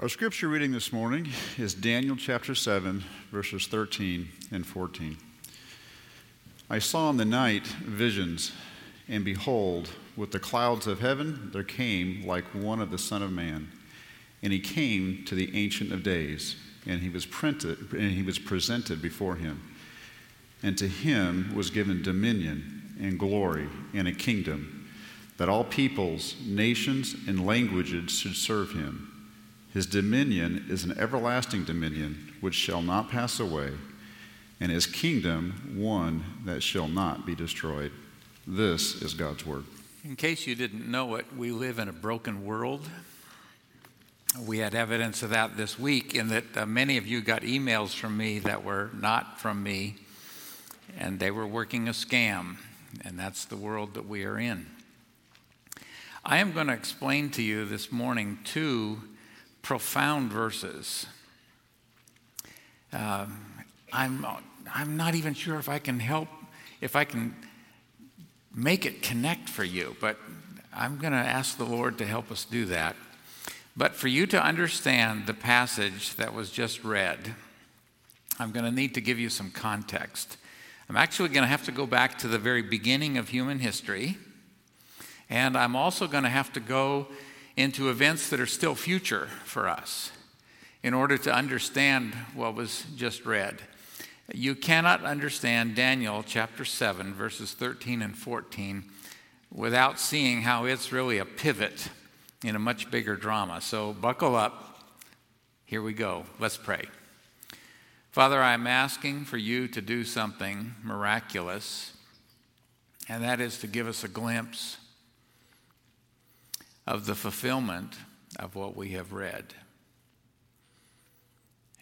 Our scripture reading this morning is Daniel chapter 7, verses 13 and 14. I saw in the night visions, and behold, with the clouds of heaven there came like one of the Son of Man. And he came to the Ancient of Days, and he was, printed, and he was presented before him. And to him was given dominion and glory and a kingdom, that all peoples, nations, and languages should serve him. His dominion is an everlasting dominion which shall not pass away, and his kingdom one that shall not be destroyed. This is God's word. In case you didn't know it, we live in a broken world. We had evidence of that this week in that uh, many of you got emails from me that were not from me, and they were working a scam, and that's the world that we are in. I am going to explain to you this morning two profound verses. Um, I'm, I'm not even sure if I can help, if I can make it connect for you, but I'm going to ask the Lord to help us do that. But for you to understand the passage that was just read, I'm going to need to give you some context. I'm actually going to have to go back to the very beginning of human history, and I'm also going to have to go into events that are still future for us in order to understand what was just read. You cannot understand Daniel chapter 7, verses 13 and 14, without seeing how it's really a pivot in a much bigger drama. So buckle up. Here we go. Let's pray. Father, I'm asking for you to do something miraculous, and that is to give us a glimpse of the fulfillment of what we have read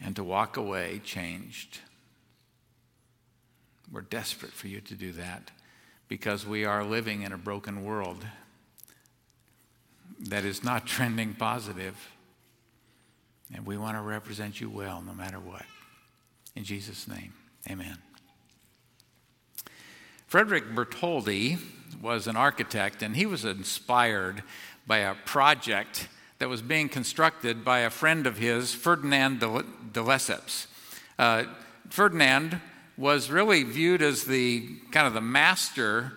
and to walk away changed. We're desperate for you to do that because we are living in a broken world that is not trending positive, and we want to represent you well no matter what. In Jesus' name, amen. Frederick Bartholdi was an architect, and he was inspired by a project that was being constructed by a friend of his, Ferdinand de Lesseps. Uh, Ferdinand was really viewed as the kind of the master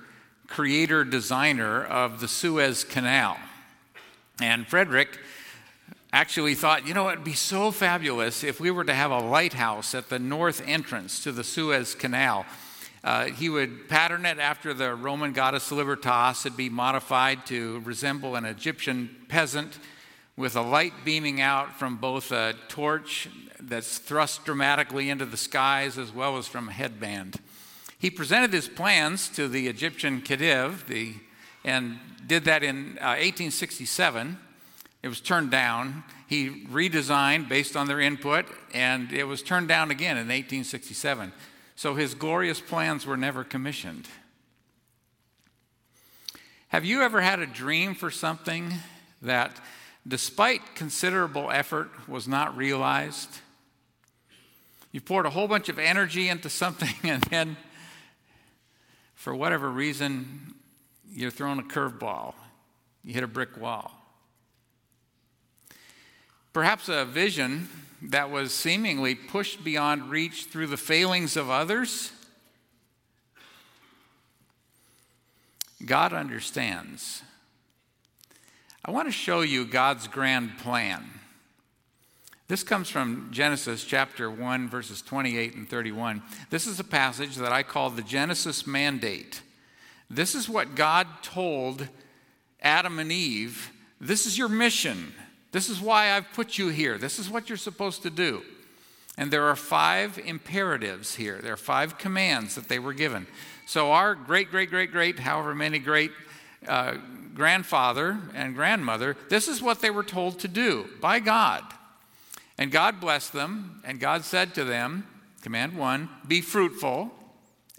creator designer of the Suez Canal. And Frederick actually thought, you know, it'd be so fabulous if we were to have a lighthouse at the north entrance to the Suez Canal uh, he would pattern it after the Roman goddess Libertas. It'd be modified to resemble an Egyptian peasant with a light beaming out from both a torch that's thrust dramatically into the skies as well as from a headband. He presented his plans to the Egyptian Khedive the, and did that in uh, 1867. It was turned down. He redesigned based on their input, and it was turned down again in 1867. So his glorious plans were never commissioned. Have you ever had a dream for something that, despite considerable effort, was not realized? You poured a whole bunch of energy into something, and then, for whatever reason, you're thrown a curveball. You hit a brick wall. Perhaps a vision that was seemingly pushed beyond reach through the failings of others? God understands. I want to show you God's grand plan. This comes from Genesis chapter 1, verses 28 and 31. This is a passage that I call the Genesis mandate. This is what God told Adam and Eve this is your mission. This is why I've put you here. This is what you're supposed to do. And there are five imperatives here. There are five commands that they were given. So, our great, great, great, great, however many great uh, grandfather and grandmother, this is what they were told to do by God. And God blessed them, and God said to them, Command one, be fruitful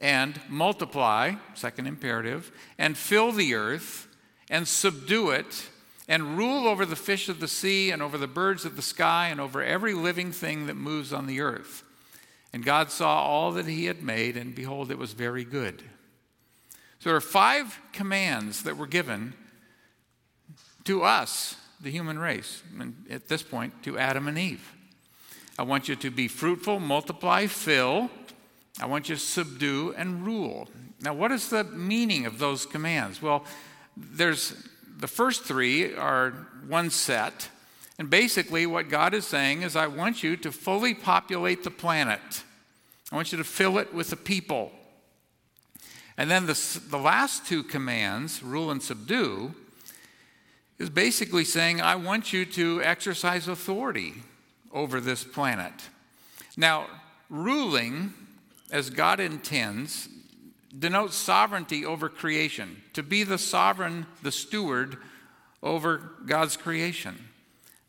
and multiply, second imperative, and fill the earth and subdue it and rule over the fish of the sea and over the birds of the sky and over every living thing that moves on the earth. And God saw all that he had made, and behold, it was very good. So there are five commands that were given to us the human race, and at this point, to Adam and Eve. I want you to be fruitful, multiply, fill. I want you to subdue and rule. Now, what is the meaning of those commands? Well, there's the first three are one set. And basically, what God is saying is, I want you to fully populate the planet. I want you to fill it with the people. And then the, the last two commands, rule and subdue, is basically saying, I want you to exercise authority over this planet. Now, ruling, as God intends, denotes sovereignty over creation, to be the sovereign, the steward over God's creation,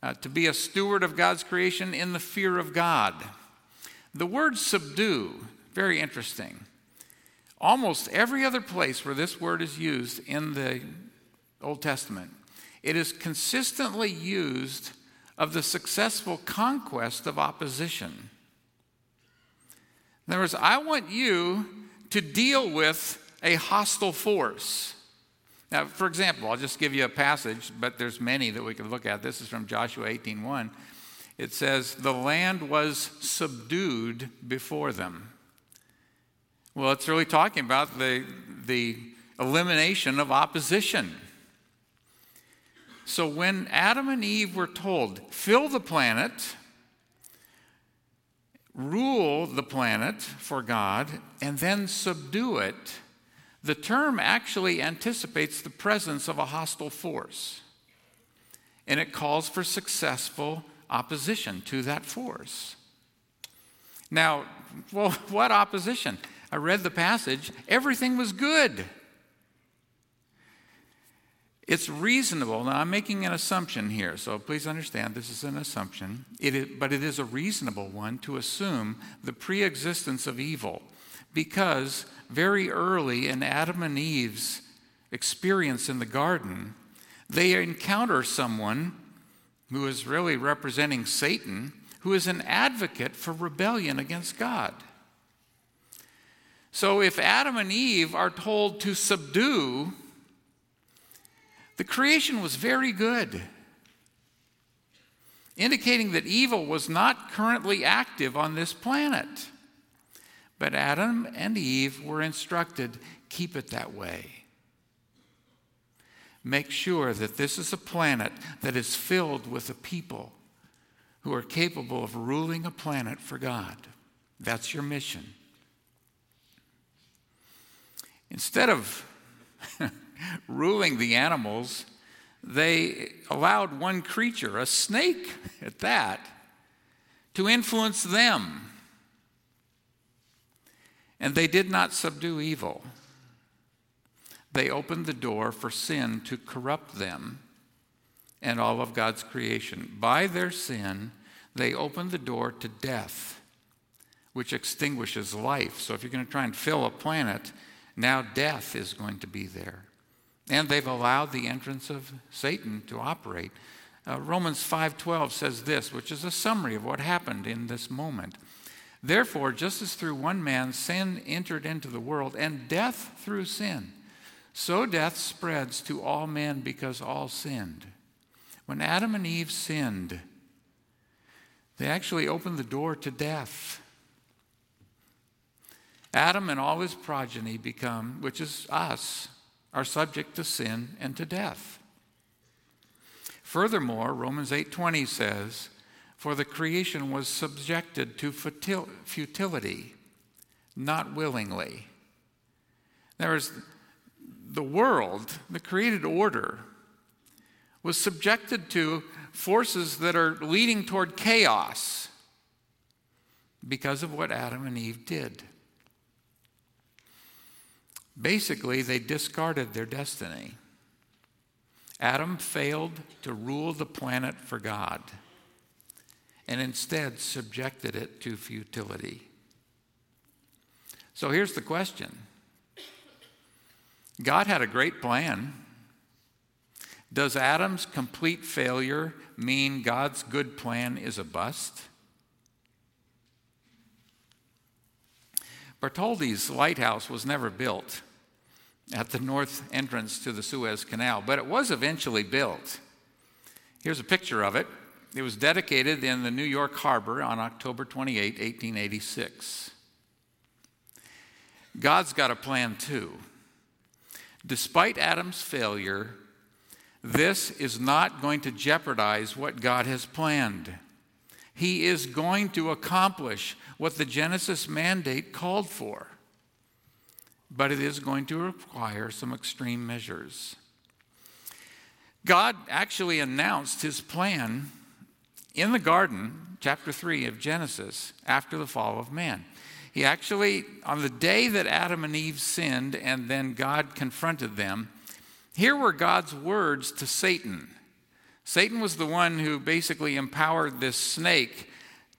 uh, to be a steward of God's creation in the fear of God. The word subdue, very interesting. Almost every other place where this word is used in the Old Testament, it is consistently used of the successful conquest of opposition. In other words, I want you to deal with a hostile force. Now, for example, I'll just give you a passage, but there's many that we can look at. This is from Joshua 18:1. It says, "The land was subdued before them." Well, it's really talking about the, the elimination of opposition. So when Adam and Eve were told, fill the planet, rule the planet for God, and then subdue it, the term actually anticipates the presence of a hostile force. And it calls for successful opposition to that force. Now, well, what opposition? I read the passage, everything was good. It's reasonable. Now, I'm making an assumption here, so please understand this is an assumption, it is, but it is a reasonable one to assume the pre existence of evil because very early in Adam and Eve's experience in the garden, they encounter someone who is really representing Satan, who is an advocate for rebellion against God. So if Adam and Eve are told to subdue, the creation was very good, indicating that evil was not currently active on this planet. But Adam and Eve were instructed keep it that way. Make sure that this is a planet that is filled with a people who are capable of ruling a planet for God. That's your mission. Instead of ruling the animals, they allowed one creature, a snake at that, to influence them. And they did not subdue evil. They opened the door for sin to corrupt them and all of God's creation. By their sin, they opened the door to death, which extinguishes life. So if you're going to try and fill a planet, now death is going to be there. And they've allowed the entrance of Satan to operate. Uh, Romans 5:12 says this, which is a summary of what happened in this moment. Therefore, just as through one man sin entered into the world and death through sin, so death spreads to all men because all sinned. When Adam and Eve sinned, they actually opened the door to death. Adam and all his progeny become, which is us, are subject to sin and to death. Furthermore, Romans 8:20 says, "For the creation was subjected to futility, not willingly." There is the world, the created order, was subjected to forces that are leading toward chaos because of what Adam and Eve did. Basically, they discarded their destiny. Adam failed to rule the planet for God and instead subjected it to futility. So here's the question God had a great plan. Does Adam's complete failure mean God's good plan is a bust? Bartholdi's lighthouse was never built at the north entrance to the Suez Canal, but it was eventually built. Here's a picture of it. It was dedicated in the New York harbor on October 28, 1886. God's got a plan too. Despite Adam's failure, this is not going to jeopardize what God has planned. He is going to accomplish what the Genesis mandate called for, but it is going to require some extreme measures. God actually announced his plan in the garden, chapter 3 of Genesis, after the fall of man. He actually, on the day that Adam and Eve sinned and then God confronted them, here were God's words to Satan. Satan was the one who basically empowered this snake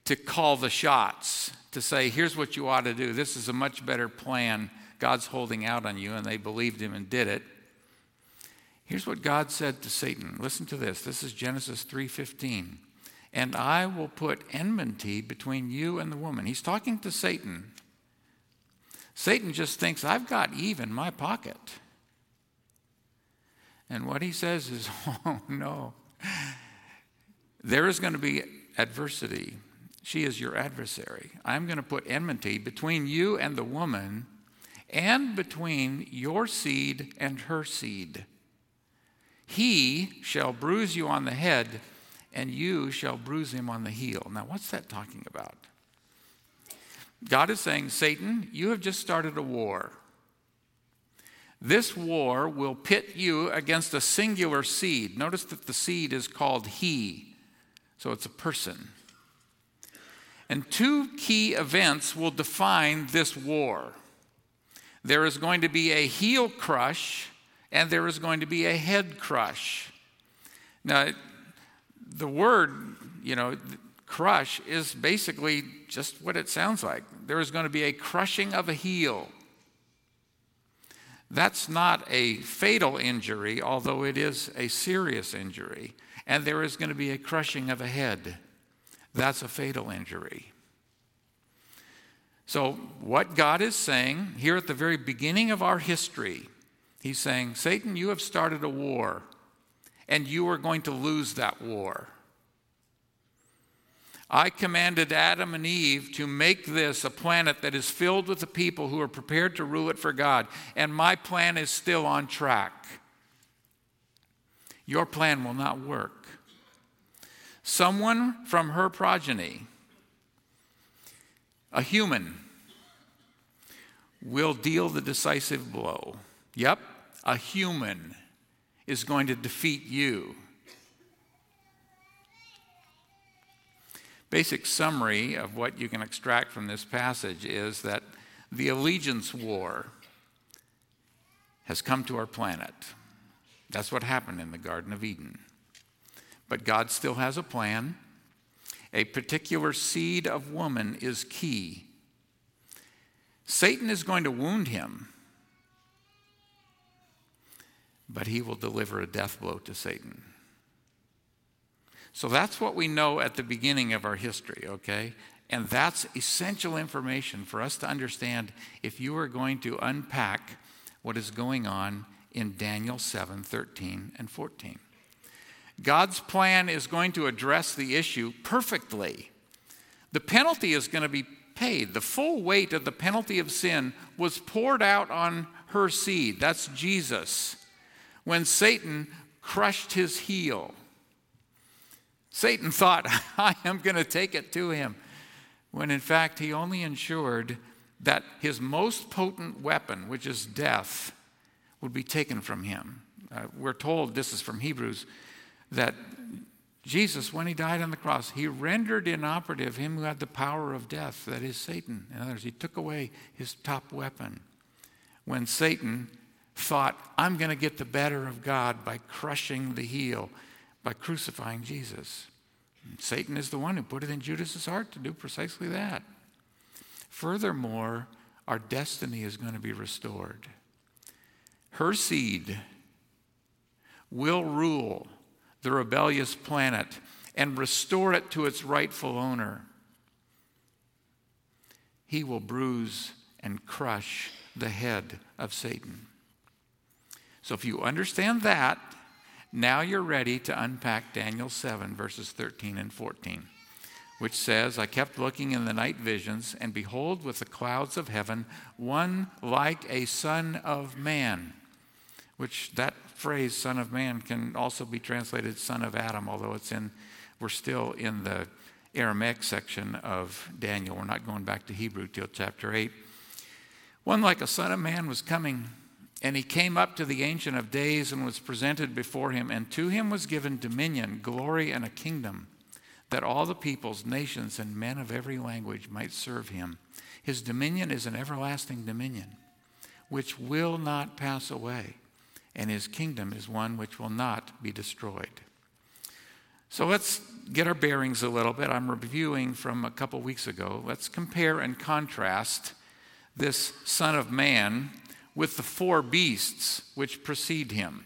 to call the shots, to say, here's what you ought to do. This is a much better plan. God's holding out on you, and they believed him and did it. Here's what God said to Satan. Listen to this. This is Genesis 3:15 and I will put enmity between you and the woman. He's talking to Satan. Satan just thinks, I've got Eve in my pocket. And what he says is, oh no, there is going to be adversity. She is your adversary. I'm going to put enmity between you and the woman, and between your seed and her seed. He shall bruise you on the head and you shall bruise him on the heel. Now, what's that talking about? God is saying, Satan, you have just started a war. This war will pit you against a singular seed. Notice that the seed is called he, so it's a person. And two key events will define this war there is going to be a heel crush, and there is going to be a head crush. Now, the word, you know, crush is basically just what it sounds like. There is going to be a crushing of a heel. That's not a fatal injury, although it is a serious injury. And there is going to be a crushing of a head. That's a fatal injury. So, what God is saying here at the very beginning of our history, He's saying, Satan, you have started a war and you are going to lose that war. I commanded Adam and Eve to make this a planet that is filled with the people who are prepared to rule it for God, and my plan is still on track. Your plan will not work. Someone from her progeny, a human, will deal the decisive blow. Yep, a human is going to defeat you. Basic summary of what you can extract from this passage is that the allegiance war has come to our planet. That's what happened in the Garden of Eden. But God still has a plan. A particular seed of woman is key. Satan is going to wound him but he will deliver a death blow to Satan. So that's what we know at the beginning of our history, okay? And that's essential information for us to understand if you are going to unpack what is going on in Daniel 7 13 and 14. God's plan is going to address the issue perfectly. The penalty is going to be paid. The full weight of the penalty of sin was poured out on her seed. That's Jesus when Satan crushed his heel. Satan thought, I am going to take it to him, when in fact he only ensured that his most potent weapon, which is death, would be taken from him. Uh, we're told, this is from Hebrews, that Jesus, when he died on the cross, he rendered inoperative him who had the power of death, that is Satan. In other words, he took away his top weapon. When Satan thought, I'm going to get the better of God by crushing the heel, by crucifying Jesus. And Satan is the one who put it in Judas's heart to do precisely that. Furthermore, our destiny is going to be restored. Her seed will rule the rebellious planet and restore it to its rightful owner. He will bruise and crush the head of Satan. So if you understand that, Now you're ready to unpack Daniel 7, verses 13 and 14, which says, I kept looking in the night visions, and behold, with the clouds of heaven, one like a son of man, which that phrase, son of man, can also be translated son of Adam, although it's in, we're still in the Aramaic section of Daniel. We're not going back to Hebrew till chapter 8. One like a son of man was coming and he came up to the Ancient of Days and was presented before him, and to him was given dominion, glory, and a kingdom, that all the peoples, nations, and men of every language might serve him. His dominion is an everlasting dominion, which will not pass away, and his kingdom is one which will not be destroyed. So let's get our bearings a little bit. I'm reviewing from a couple weeks ago. Let's compare and contrast this Son of Man with the four beasts which precede him.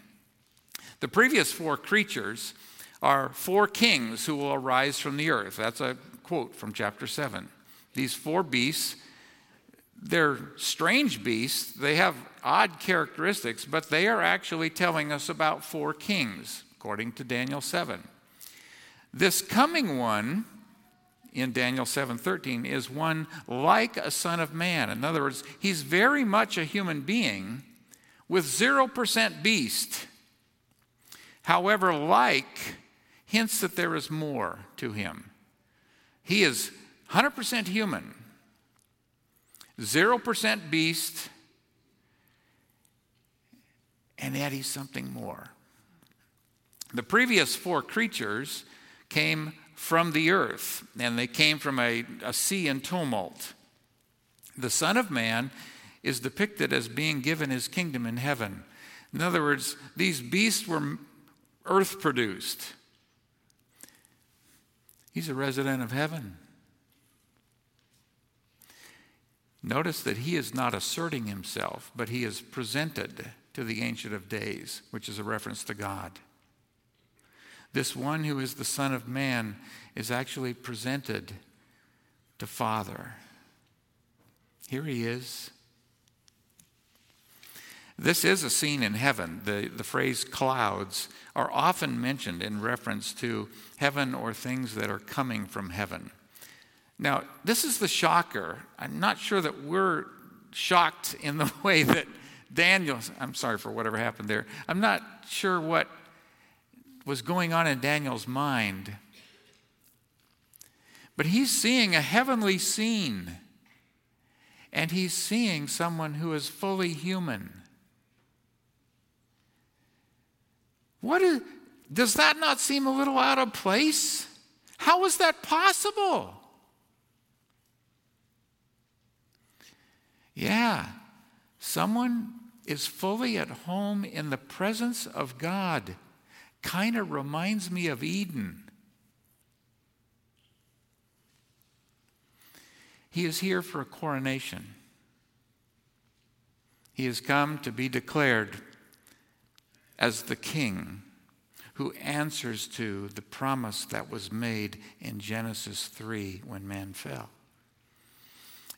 The previous four creatures are four kings who will arise from the earth. That's a quote from chapter 7. These four beasts, they're strange beasts. They have odd characteristics, but they are actually telling us about four kings, according to Daniel 7. This coming one in Daniel 7:13 is one like a son of man. In other words, he's very much a human being with 0% beast. However, like hints that there is more to him. He is 100% human, 0% beast, and yet he's something more. The previous four creatures came from the earth, and they came from a, a sea in tumult. The Son of Man is depicted as being given his kingdom in heaven. In other words, these beasts were earth produced. He's a resident of heaven. Notice that he is not asserting himself, but he is presented to the Ancient of Days, which is a reference to God. This one who is the Son of Man is actually presented to Father. Here he is. This is a scene in heaven. The, the phrase clouds are often mentioned in reference to heaven or things that are coming from heaven. Now, this is the shocker. I'm not sure that we're shocked in the way that Daniel, I'm sorry for whatever happened there. I'm not sure what was going on in Daniel's mind. But he's seeing a heavenly scene, and he's seeing someone who is fully human. What is, does that not seem a little out of place? How is that possible? Yeah, someone is fully at home in the presence of God kind of reminds me of Eden. He is here for a coronation. He has come to be declared as the king who answers to the promise that was made in Genesis 3 when man fell.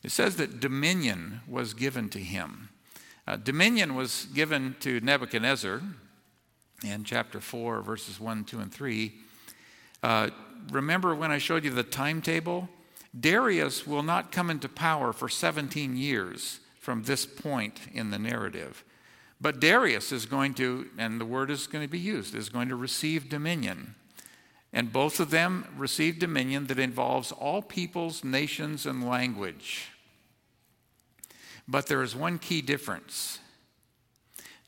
It says that dominion was given to him. Uh, dominion was given to Nebuchadnezzar, in chapter 4, verses 1, 2, and 3. Uh, remember when I showed you the timetable? Darius will not come into power for 17 years from this point in the narrative. But Darius is going to, and the word is going to be used, is going to receive dominion. And both of them receive dominion that involves all peoples, nations, and language. But there is one key difference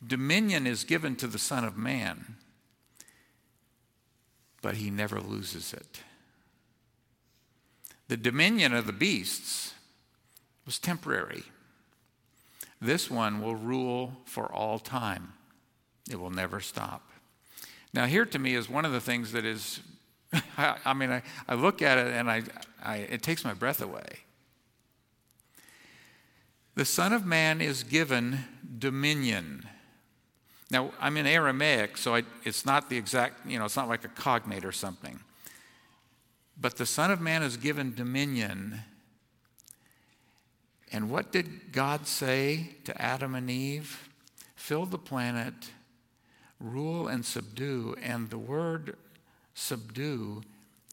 Dominion is given to the Son of Man, but he never loses it. The dominion of the beasts was temporary. This one will rule for all time, it will never stop. Now, here to me is one of the things that is, I, mean, I, I look at it and I, I, it takes my breath away. The Son of Man is given dominion. Now, I'm in Aramaic, so I, it's not the exact, you know, it's not like a cognate or something. But the Son of Man is given dominion. And what did God say to Adam and Eve? Fill the planet, rule and subdue. And the word subdue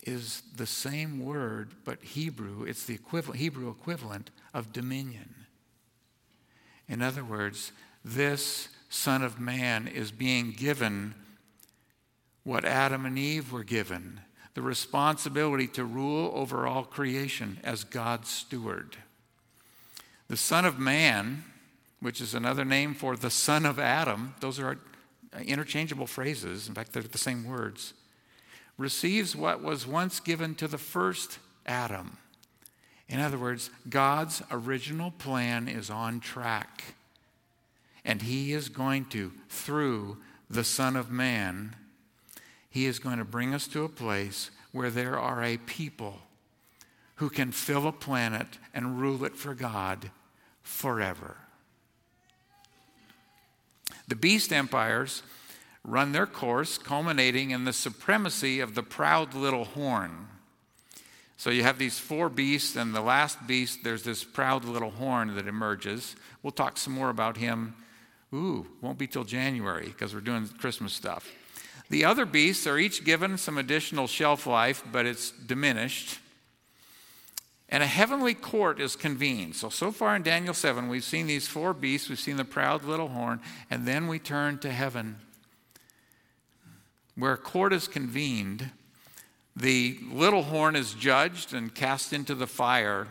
is the same word, but Hebrew, it's the equivalent, Hebrew equivalent of dominion. In other words, this Son of Man is being given what Adam and Eve were given the responsibility to rule over all creation as God's steward. The Son of Man, which is another name for the Son of Adam, those are interchangeable phrases, in fact, they're the same words, receives what was once given to the first Adam. In other words, God's original plan is on track. And He is going to, through the Son of Man, He is going to bring us to a place where there are a people who can fill a planet and rule it for God forever. The beast empires run their course, culminating in the supremacy of the proud little horn. So you have these four beasts, and the last beast, there's this proud little horn that emerges. We'll talk some more about him. Ooh, won't be till January because we're doing Christmas stuff. The other beasts are each given some additional shelf life, but it's diminished. And a heavenly court is convened. So, so far in Daniel 7, we've seen these four beasts, we've seen the proud little horn, and then we turn to heaven, where a court is convened the little horn is judged and cast into the fire,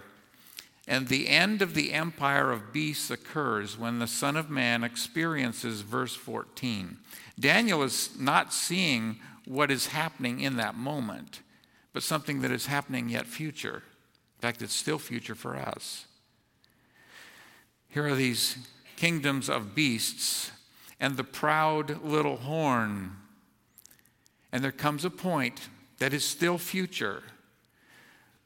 and the end of the empire of beasts occurs when the Son of Man experiences verse 14. Daniel is not seeing what is happening in that moment, but something that is happening yet future. In fact, it's still future for us. Here are these kingdoms of beasts and the proud little horn. And there comes a point that is still future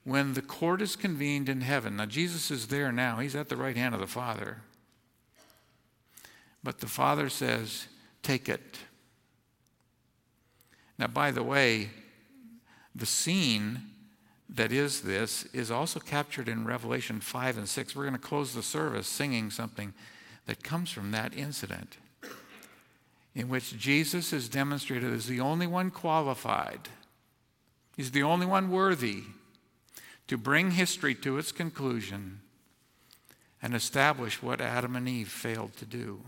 when the court is convened in heaven. Now, Jesus is there now, he's at the right hand of the Father. But the Father says, Take it. Now, by the way, the scene that is this is also captured in Revelation 5 and 6. We're going to close the service singing something that comes from that incident, in which Jesus is demonstrated as the only one qualified He's the only one worthy to bring history to its conclusion and establish what Adam and Eve failed to do.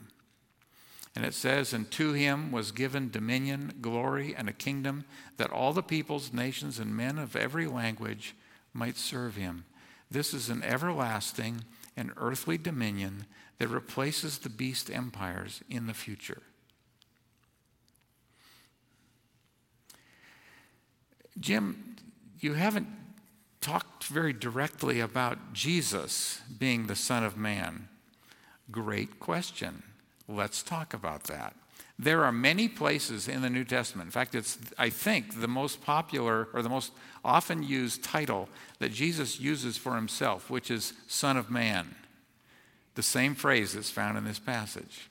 And it says, And to him was given dominion, glory, and a kingdom that all the peoples, nations, and men of every language might serve him. This is an everlasting and earthly dominion that replaces the beast empires in the future. Jim, you haven't talked very directly about Jesus being the Son of Man. Great question. Let's talk about that. There are many places in the New Testament. In fact, it's, I think, the most popular or the most often used title that Jesus uses for himself, which is Son of Man. The same phrase is found in this passage.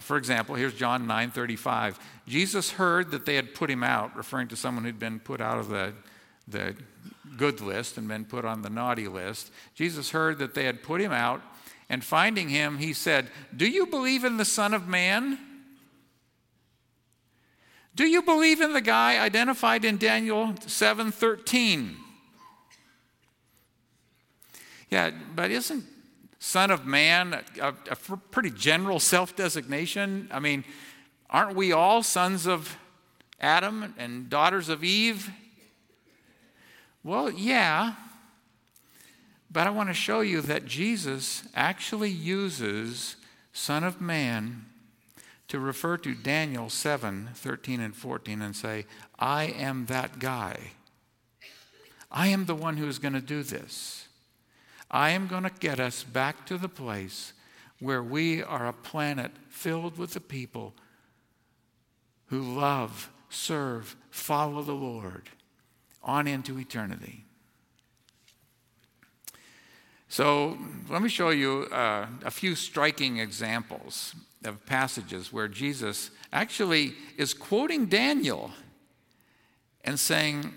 For example, here's John 9:35. Jesus heard that they had put him out, referring to someone who'd been put out of the, the good list and been put on the naughty list. Jesus heard that they had put him out, and finding him, he said, Do you believe in the Son of Man? Do you believe in the guy identified in Daniel 7:13? Yeah, but isn't Son of Man, a, a pretty general self designation. I mean, aren't we all sons of Adam and daughters of Eve? Well, yeah. But I want to show you that Jesus actually uses Son of Man to refer to Daniel 7 13 and 14 and say, I am that guy. I am the one who is going to do this. I am going to get us back to the place where we are a planet filled with the people who love, serve, follow the Lord on into eternity. So, let me show you uh, a few striking examples of passages where Jesus actually is quoting Daniel and saying,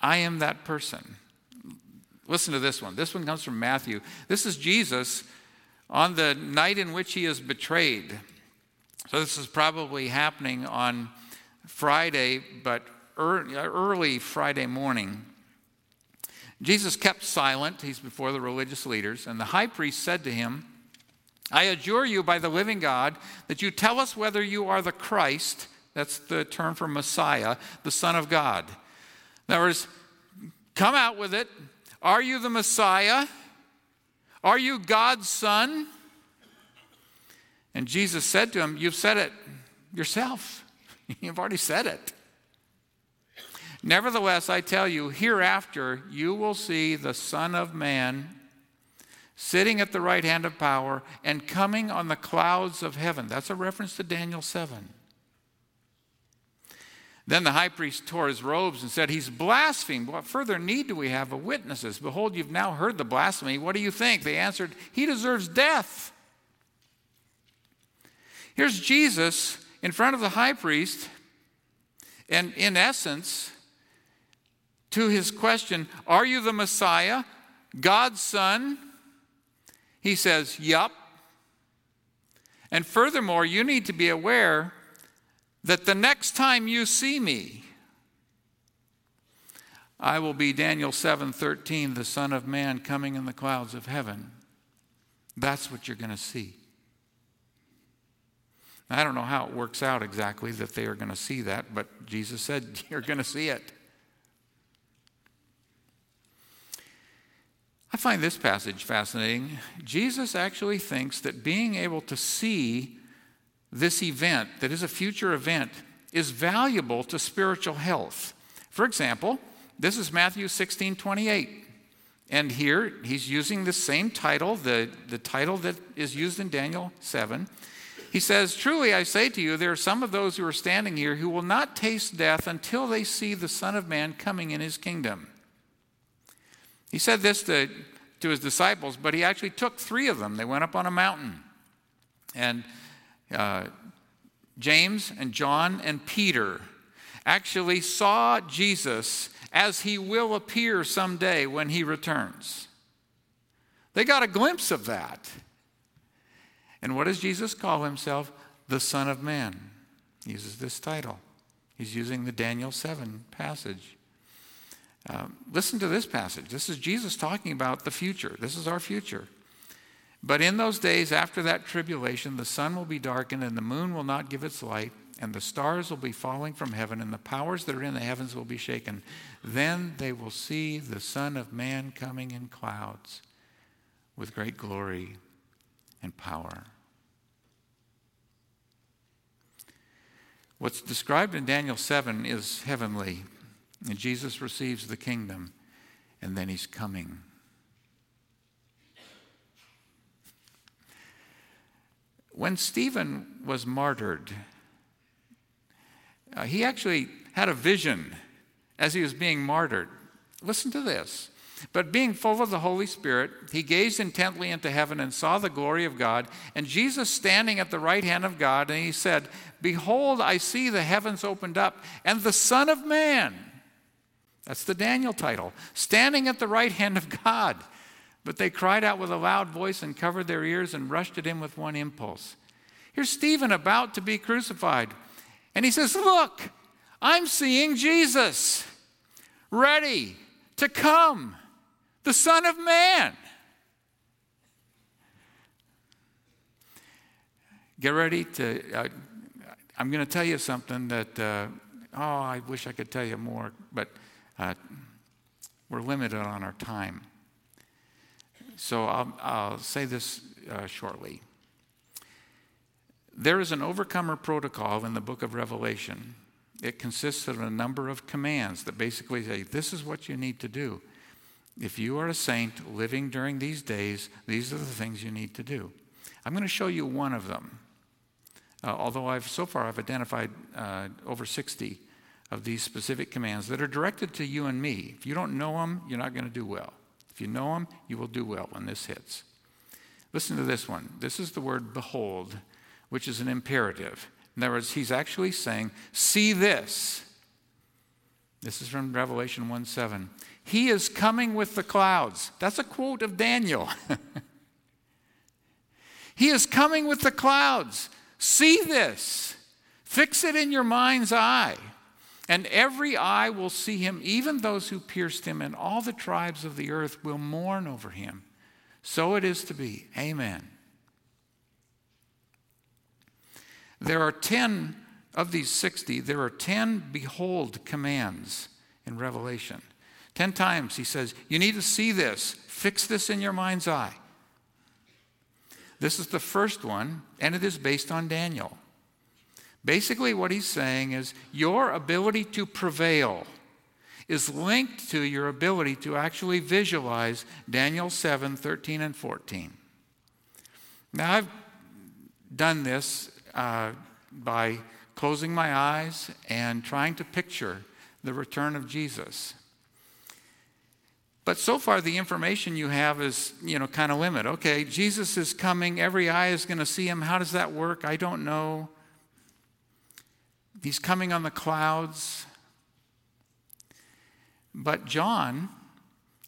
I am that person. Listen to this one. This one comes from Matthew. This is Jesus on the night in which he is betrayed. So this is probably happening on Friday, but early Friday morning. Jesus kept silent. He's before the religious leaders. And the high priest said to him, I adjure you by the living God that you tell us whether you are the Christ, that's the term for Messiah, the Son of God. In other words, come out with it. Are you the Messiah? Are you God's Son? And Jesus said to him, You've said it yourself. You've already said it. Nevertheless, I tell you, hereafter you will see the Son of Man sitting at the right hand of power and coming on the clouds of heaven. That's a reference to Daniel 7. Then the high priest tore his robes and said, He's blasphemed. What further need do we have of witnesses? Behold, you've now heard the blasphemy. What do you think? They answered, He deserves death. Here's Jesus in front of the high priest, and in essence, to his question, Are you the Messiah, God's Son? He says, Yup. And furthermore, you need to be aware that the next time you see me, I will be Daniel 7:13, the Son of Man coming in the clouds of heaven. That's what you're going to see. I don't know how it works out exactly that they are going to see that, but Jesus said, You're going to see it. I find this passage fascinating. Jesus actually thinks that being able to see this event, that is a future event, is valuable to spiritual health. For example, this is Matthew 16 28. And here he's using the same title, the, the title that is used in Daniel 7. He says, Truly I say to you, there are some of those who are standing here who will not taste death until they see the Son of Man coming in his kingdom. He said this to, to his disciples, but he actually took three of them. They went up on a mountain. And uh, James and John and Peter actually saw Jesus as he will appear someday when he returns. They got a glimpse of that. And what does Jesus call himself? The Son of Man. He uses this title. He's using the Daniel 7 passage. Um, listen to this passage. This is Jesus talking about the future. This is our future. But in those days after that tribulation, the sun will be darkened, and the moon will not give its light, and the stars will be falling from heaven, and the powers that are in the heavens will be shaken. Then they will see the Son of Man coming in clouds with great glory and power. What's described in Daniel 7 is heavenly. And Jesus receives the kingdom, and then he's coming. When Stephen was martyred, uh, he actually had a vision as he was being martyred. Listen to this. But being full of the Holy Spirit, he gazed intently into heaven and saw the glory of God, and Jesus standing at the right hand of God, and he said, Behold, I see the heavens opened up, and the Son of Man that's the Daniel title. Standing at the right hand of God. But they cried out with a loud voice and covered their ears and rushed at him with one impulse. Here's Stephen about to be crucified. And he says, Look, I'm seeing Jesus ready to come, the Son of Man. Get ready to. Uh, I'm going to tell you something that, uh, oh, I wish I could tell you more, but uh, we're limited on our time. So I'll, I'll say this uh, shortly. There is an overcomer protocol in the book of Revelation. It consists of a number of commands that basically say, This is what you need to do. If you are a saint living during these days, these are the things you need to do. I'm going to show you one of them. Uh, although I've so far I've identified uh, over 60 of these specific commands that are directed to you and me. If you don't know them, you're not going to do well. If you know them, you will do well when this hits. Listen to this one. This is the word behold, which is an imperative. In other words, he's actually saying, See this. This is from Revelation 1 7. He is coming with the clouds. That's a quote of Daniel. he is coming with the clouds. See this, fix it in your mind's eye. And every eye will see him, even those who pierced him, and all the tribes of the earth will mourn over him. So it is to be. Amen. There are 10 of these 60, there are 10 behold commands in Revelation. 10 times he says, You need to see this, fix this in your mind's eye. This is the first one, and it is based on Daniel. Basically, what he's saying is your ability to prevail is linked to your ability to actually visualize Daniel 7 13 and 14. Now, I've done this uh, by closing my eyes and trying to picture the return of Jesus. But so far, the information you have is, you know, kind of limited. Okay, Jesus is coming. Every eye is going to see him. How does that work? I don't know. He's coming on the clouds. But John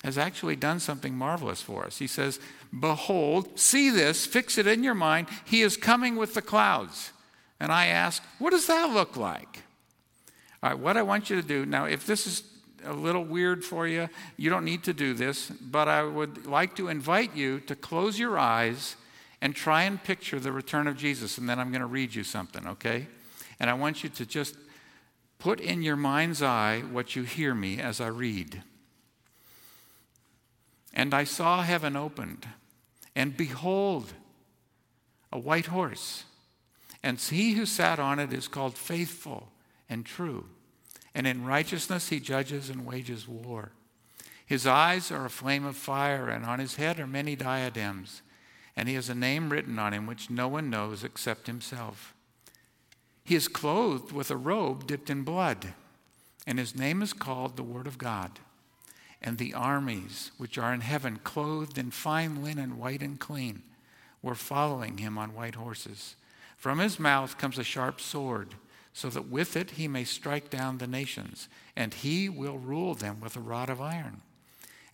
has actually done something marvelous for us. He says, Behold, see this, fix it in your mind. He is coming with the clouds. And I ask, What does that look like? All right, what I want you to do now, if this is a little weird for you, you don't need to do this, but I would like to invite you to close your eyes and try and picture the return of Jesus. And then I'm going to read you something, okay? And I want you to just put in your mind's eye what you hear me as I read. And I saw heaven opened, and behold, a white horse. And he who sat on it is called faithful and true and in righteousness he judges and wages war. His eyes are a flame of fire, and on his head are many diadems, and he has a name written on him which no one knows except himself. He is clothed with a robe dipped in blood, and his name is called the Word of God. And the armies which are in heaven, clothed in fine linen, white and clean, were following him on white horses. From his mouth comes a sharp sword so that with it he may strike down the nations, and he will rule them with a rod of iron.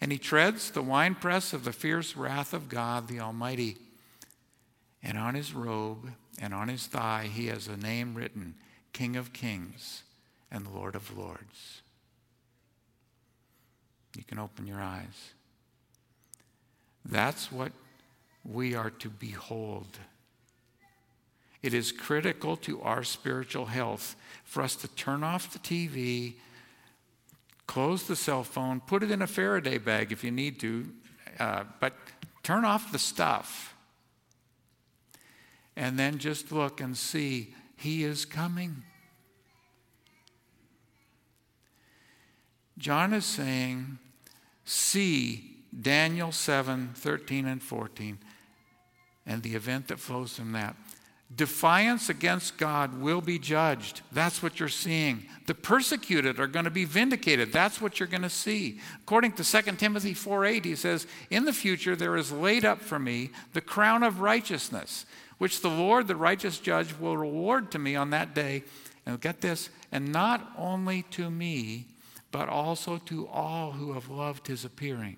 And he treads the winepress of the fierce wrath of God the Almighty. And on his robe and on his thigh he has a name written King of Kings and Lord of Lords. You can open your eyes. That's what we are to behold. It is critical to our spiritual health for us to turn off the TV, close the cell phone, put it in a Faraday bag if you need to, uh, but turn off the stuff. And then just look and see, He is coming. John is saying, see Daniel 7 13 and 14 and the event that flows from that. Defiance against God will be judged. That's what you're seeing. The persecuted are going to be vindicated. That's what you're going to see. According to 2 Timothy 4:8, he says, "In the future there is laid up for me the crown of righteousness, which the Lord, the righteous judge, will reward to me on that day." And get this, and not only to me, but also to all who have loved his appearing.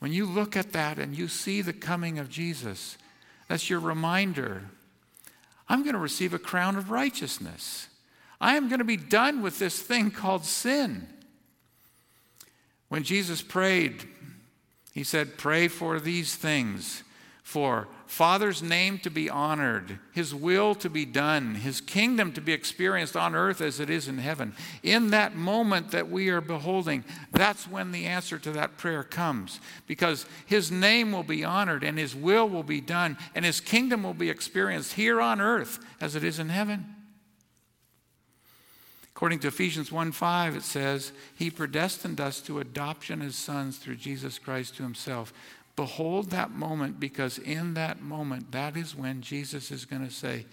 When you look at that and you see the coming of Jesus, that's your reminder I'm going to receive a crown of righteousness. I am going to be done with this thing called sin. When Jesus prayed, he said, Pray for these things for Father's name to be honored, His will to be done, His kingdom to be experienced on earth as it is in heaven. In that moment that we are beholding, that's when the answer to that prayer comes. Because His name will be honored and His will will be done and His kingdom will be experienced here on earth as it is in heaven. According to Ephesians 1 5, it says, He predestined us to adoption as sons through Jesus Christ to Himself Behold that moment because in that moment, that is when Jesus is going to say,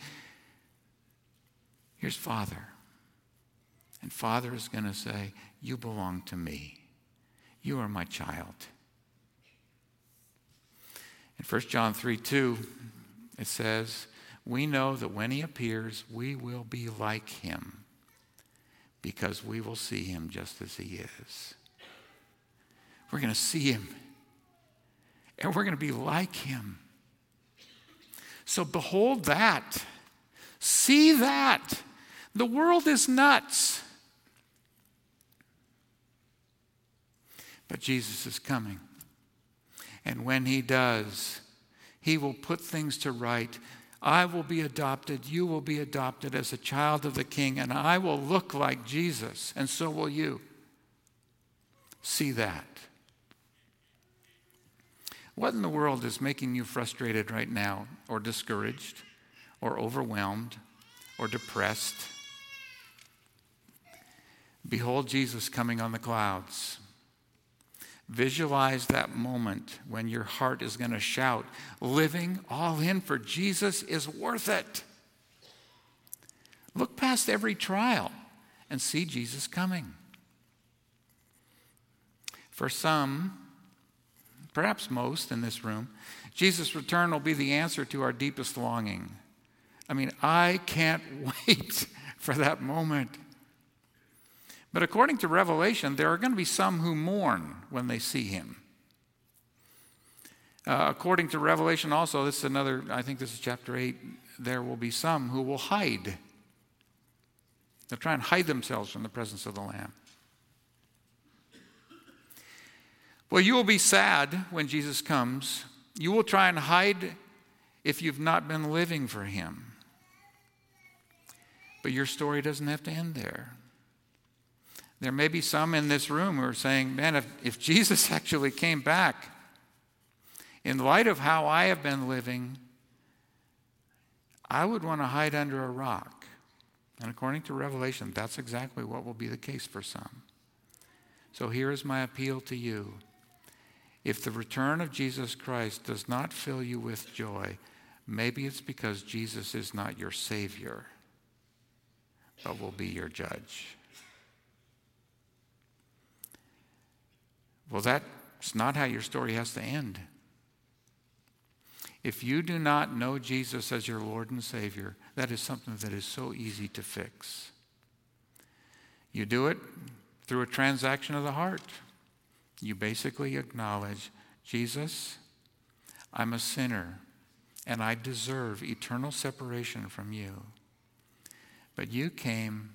Here's Father. And Father is going to say, You belong to me. You are my child. In 1 John 3 2, it says, We know that when he appears, we will be like him because we will see him just as he is. We're going to see him and we're going to be like him. So behold that. See that. The world is nuts. But Jesus is coming. And when he does, he will put things to right. I will be adopted, you will be adopted as a child of the king, and I will look like Jesus, and so will you. See that. What in the world is making you frustrated right now, or discouraged, or overwhelmed, or depressed? Behold Jesus coming on the clouds. Visualize that moment when your heart is going to shout, Living all in for Jesus is worth it. Look past every trial and see Jesus coming. For some, perhaps most in this room, Jesus' return will be the answer to our deepest longing. I mean, I can't wait for that moment. But according to Revelation, there are going to be some who mourn when they see him. Uh, according to Revelation, also, this is another, I think this is chapter 8, there will be some who will hide. They'll try and hide themselves from the presence of the Lamb. Well, you will be sad when Jesus comes. You will try and hide if you've not been living for Him. But your story doesn't have to end there. There may be some in this room who are saying, man, if, if Jesus actually came back, in light of how I have been living, I would want to hide under a rock. And according to Revelation, that's exactly what will be the case for some. So here is my appeal to you if the return of Jesus Christ does not fill you with joy, maybe it's because Jesus is not your Savior, but will be your judge. Well, that's not how your story has to end. If you do not know Jesus as your Lord and Savior, that is something that is so easy to fix. You do it through a transaction of the heart you basically acknowledge Jesus, I'm a sinner and I deserve eternal separation from you. But you came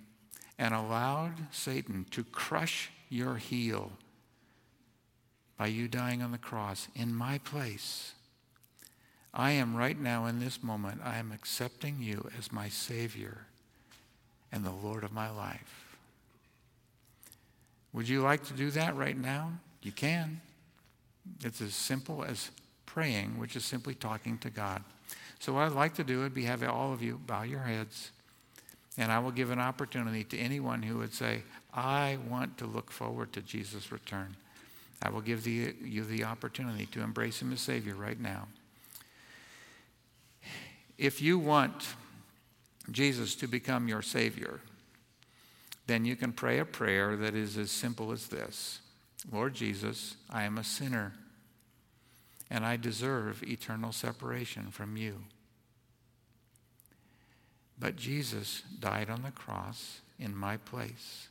and allowed Satan to crush your heel by you dying on the cross in my place. I am right now in this moment, I am accepting you as my Savior and the Lord of my life. Would you like to do that right now? You can. It's as simple as praying, which is simply talking to God. So, what I'd like to do would be have all of you bow your heads, and I will give an opportunity to anyone who would say, I want to look forward to Jesus' return. I will give the, you the opportunity to embrace Him as Savior right now. If you want Jesus to become your Savior, then you can pray a prayer that is as simple as this Lord Jesus, I am a sinner and I deserve eternal separation from you. But Jesus died on the cross in my place.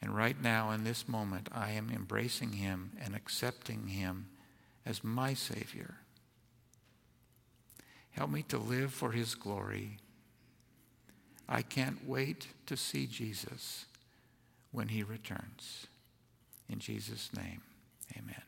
And right now, in this moment, I am embracing him and accepting him as my Savior. Help me to live for his glory. I can't wait to see Jesus when he returns. In Jesus' name, amen.